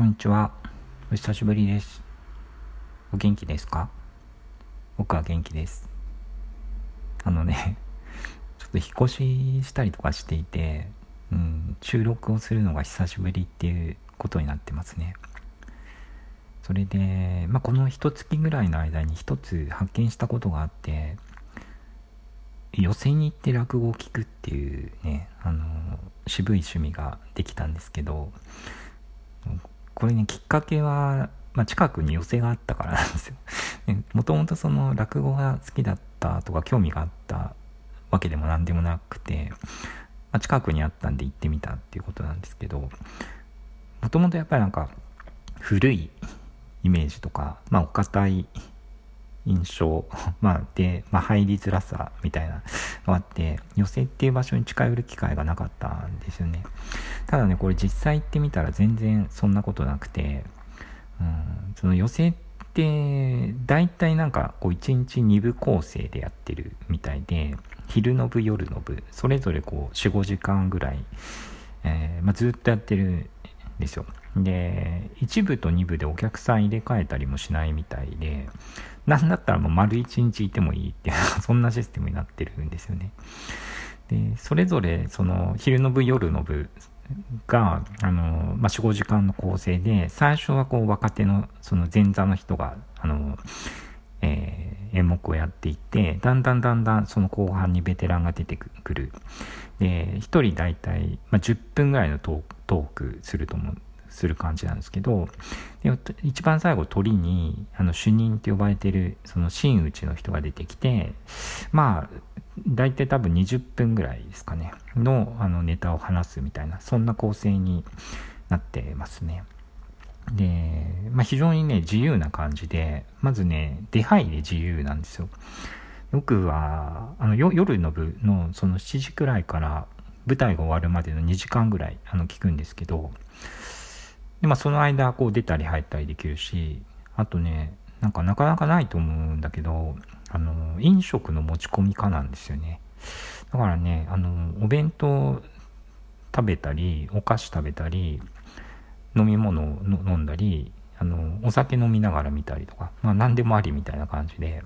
こんにちは。お久しぶりです。お元気ですか？僕は元気です。あのね、ちょっと引っ越ししたりとかしていて、うん、収録をするのが久しぶりっていうことになってますね。それで、まあ、この一月ぐらいの間に一つ発見したことがあって、寄席に行って落語を聞くっていうね、あの、渋い趣味ができたんですけど、これね、きっかけは、まあ、近くに寄席があったからなんですよ。もともとその落語が好きだったとか興味があったわけでも何でもなくて、まあ、近くにあったんで行ってみたっていうことなんですけど、もともとやっぱりなんか古いイメージとか、まあ、お堅い印象、まあ、で、まあ、入りづらさみたいなのがあって、寄席っていう場所に近寄る機会がなかったんですよね。ただね、これ実際行ってみたら全然そんなことなくて、うん、その寄席って、大体なんかこう1日2部構成でやってるみたいで、昼の部、夜の部、それぞれこう4、5時間ぐらい、えー、まあ、ずっとやってるですよ。で、1部と2部でお客さん入れ替えたりもしないみたいで、なんだったらもう丸1日いてもいいっていう、そんなシステムになってるんですよね。で、それぞれ、その、昼の部、夜の部が、あの、まあ、4、5時間の構成で、最初はこう、若手の、その前座の人が、あの、えー、演目をやっていって、だんだんだんだんその後半にベテランが出てくる。で、1人大体、まあ、10分ぐらいのトークすると思う。する感じなんですけどで一番最後鳥にあの主任って呼ばれてるその真打ちの人が出てきてまあ大体多分20分ぐらいですかねのあのネタを話すみたいなそんな構成になってますね。で、まあ、非常にね自由な感じでまずね出入り自由なんですよ。僕はあの夜の部のその7時くらいから舞台が終わるまでの2時間ぐらいあの聞くんですけどで、まあ、その間、こう出たり入ったりできるし、あとね、なんかなかなかないと思うんだけど、あの、飲食の持ち込みかなんですよね。だからね、あの、お弁当食べたり、お菓子食べたり、飲み物を飲んだり、あの、お酒飲みながら見たりとか、まあ何でもありみたいな感じで、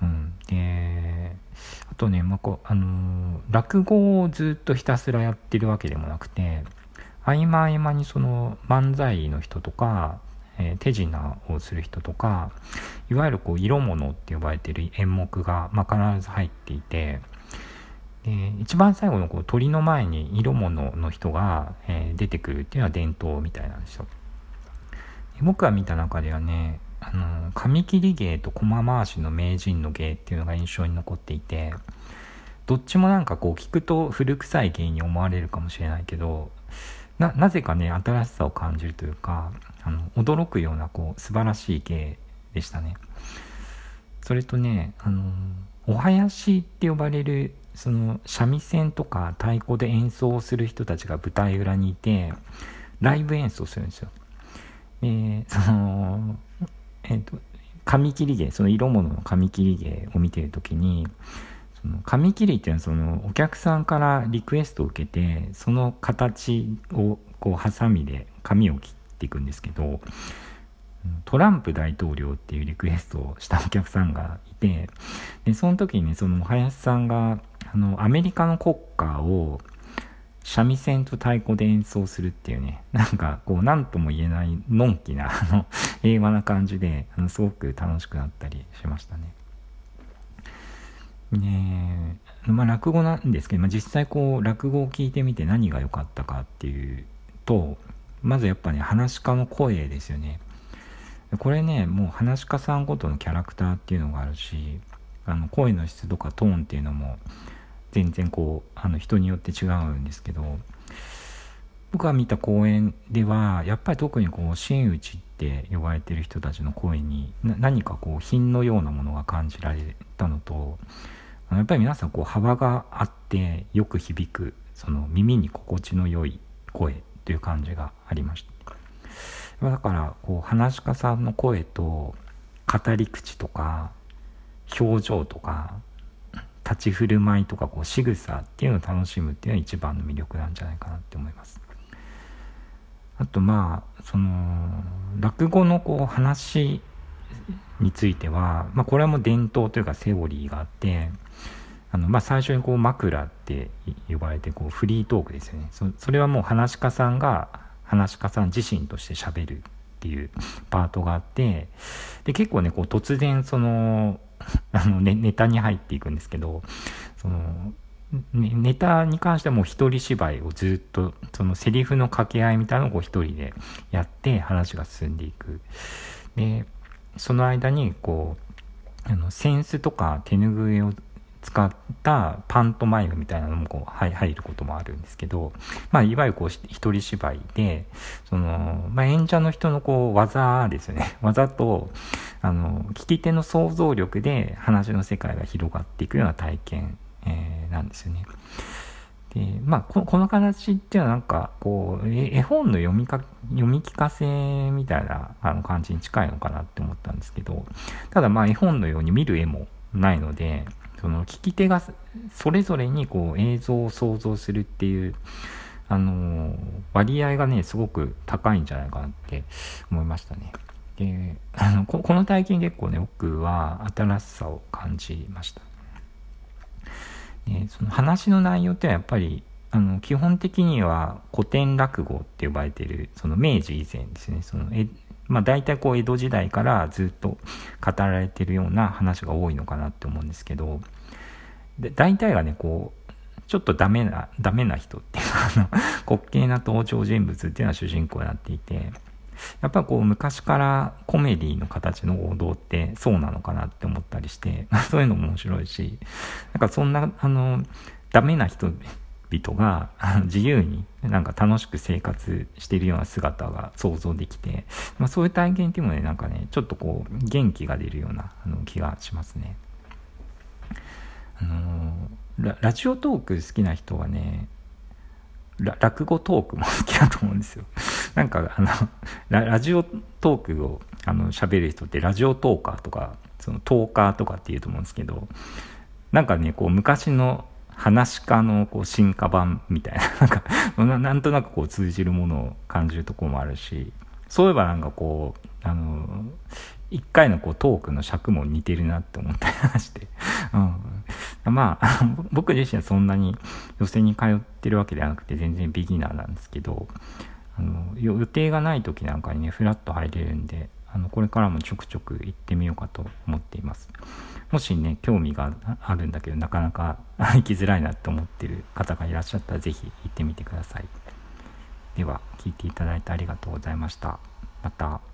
うん。で、あとね、まあ、こ、あの、落語をずっとひたすらやってるわけでもなくて、合間合間にその漫才の人とか、えー、手品をする人とかいわゆるこう色物って呼ばれてる演目が、まあ、必ず入っていてで一番最後のこう鳥の前に色物の人が、えー、出てくるっていうのは伝統みたいなんですよ。僕が見た中ではねあの紙切り芸と駒回しの名人の芸っていうのが印象に残っていてどっちもなんかこう聞くと古臭い芸に思われるかもしれないけどな、なぜかね、新しさを感じるというか、あの、驚くような、こう、素晴らしい芸でしたね。それとね、あの、お囃子って呼ばれる、その、三味線とか太鼓で演奏をする人たちが舞台裏にいて、ライブ演奏するんですよ。えー、その、えっ、ー、と、紙切り芸、その色物の紙切り芸を見てるときに、その紙切りっていうのはそのお客さんからリクエストを受けてその形をこうハサミで紙を切っていくんですけどトランプ大統領っていうリクエストをしたお客さんがいてでその時にその林さんがあのアメリカの国歌を三味線と太鼓で演奏するっていうねなんかこう何とも言えないのんきなあの平和な感じであのすごく楽しくなったりしましたね。ねまあ、落語なんですけど、まあ、実際こう落語を聞いてみて何が良かったかっていうとまずやっぱね話し家の声ですよねこれねもう話し家さんごとのキャラクターっていうのがあるしあの声の質とかトーンっていうのも全然こうあの人によって違うんですけど僕が見た公演ではやっぱり特にこう真打ちって呼ばれてる人たちの声に何かこう品のようなものが感じられたのとやっぱり皆さんこう幅があってよく響くその耳に心地の良い声という感じがありました。だからこう話し家さんの声と語り口とか表情とか立ち振る舞いとかこう仕草っていうのを楽しむっていうのが一番の魅力なんじゃないかなって思います。あとまあその落語のこう話については、まあ、これはもう伝統というかセオリーがあってあの、まあ、最初にこう枕って呼ばれてこうフリートークですよね。それはもう話し家さんが話し家さん自身としてしゃべるっていうパートがあってで結構ねこう突然その あのネネタに入っていくんですけどそのネタに関してはもう一人芝居をずっとそのセリフの掛け合いみたいなのを一人でやって話が進んでいく。でその間にこうあのセンスとか手ぬぐいを使ったパントマイムみたいなのもこう入ることもあるんですけど、まあ、いわゆるこう一人芝居でその、まあ、演者の人のこう技ですよね 技とあの聞き手の想像力で話の世界が広がっていくような体験えー、なんですよね。で、まあこ、の形っていうのはなんか、こう、絵本の読みか、読み聞かせみたいなあの感じに近いのかなって思ったんですけど、ただまあ絵本のように見る絵もないので、その聞き手がそれぞれにこう映像を想像するっていう、あの割合がね、すごく高いんじゃないかなって思いましたね。で、あのこの体験結構ね、僕は新しさを感じました。その話の内容ってやっぱりあの基本的には古典落語って呼ばれてるその明治以前ですね。そのえ、まあ、大体こう江戸時代からずっと語られてるような話が多いのかなって思うんですけどで大体がねこうちょっとダメなダメな人っていうかあの 滑稽な登場人物っていうのは主人公になっていてやっぱこう昔からコメディの形の王道ってそうなのかなって思ったりして、そういうのも面白いし、なんかそんな、あの、ダメな人々が 自由になんか楽しく生活しているような姿が想像できて、まあ、そういう体験っていうのでなんかね、ちょっとこう元気が出るようなあの気がしますね。あのララジオトーク好きな人はね、落語トークも好きだと思うんですよ。なんか、あの、ララジオトークをあの喋る人ってラジオトーカーとか、そのトーカーとかって言うと思うんですけど、なんかね、こう昔の話し家のこう進化版みたいな、なんかな、んとなくこう通じるものを感じるとこもあるし、そういえばなんかこう、あの、一回のこうトークの尺も似てるなって思ったりして、うん、まあ、僕自身はそんなに寄席に通ってるわけではなくて全然ビギナーなんですけど、あの予定がない時なんかにね、フラッと入れるんで、あのこれからもちょくちょく行ってみようかと思っています。もしね、興味があるんだけど、なかなか行きづらいなって思ってる方がいらっしゃったら、是非行ってみてください。では、聞いていただいてありがとうございました。また。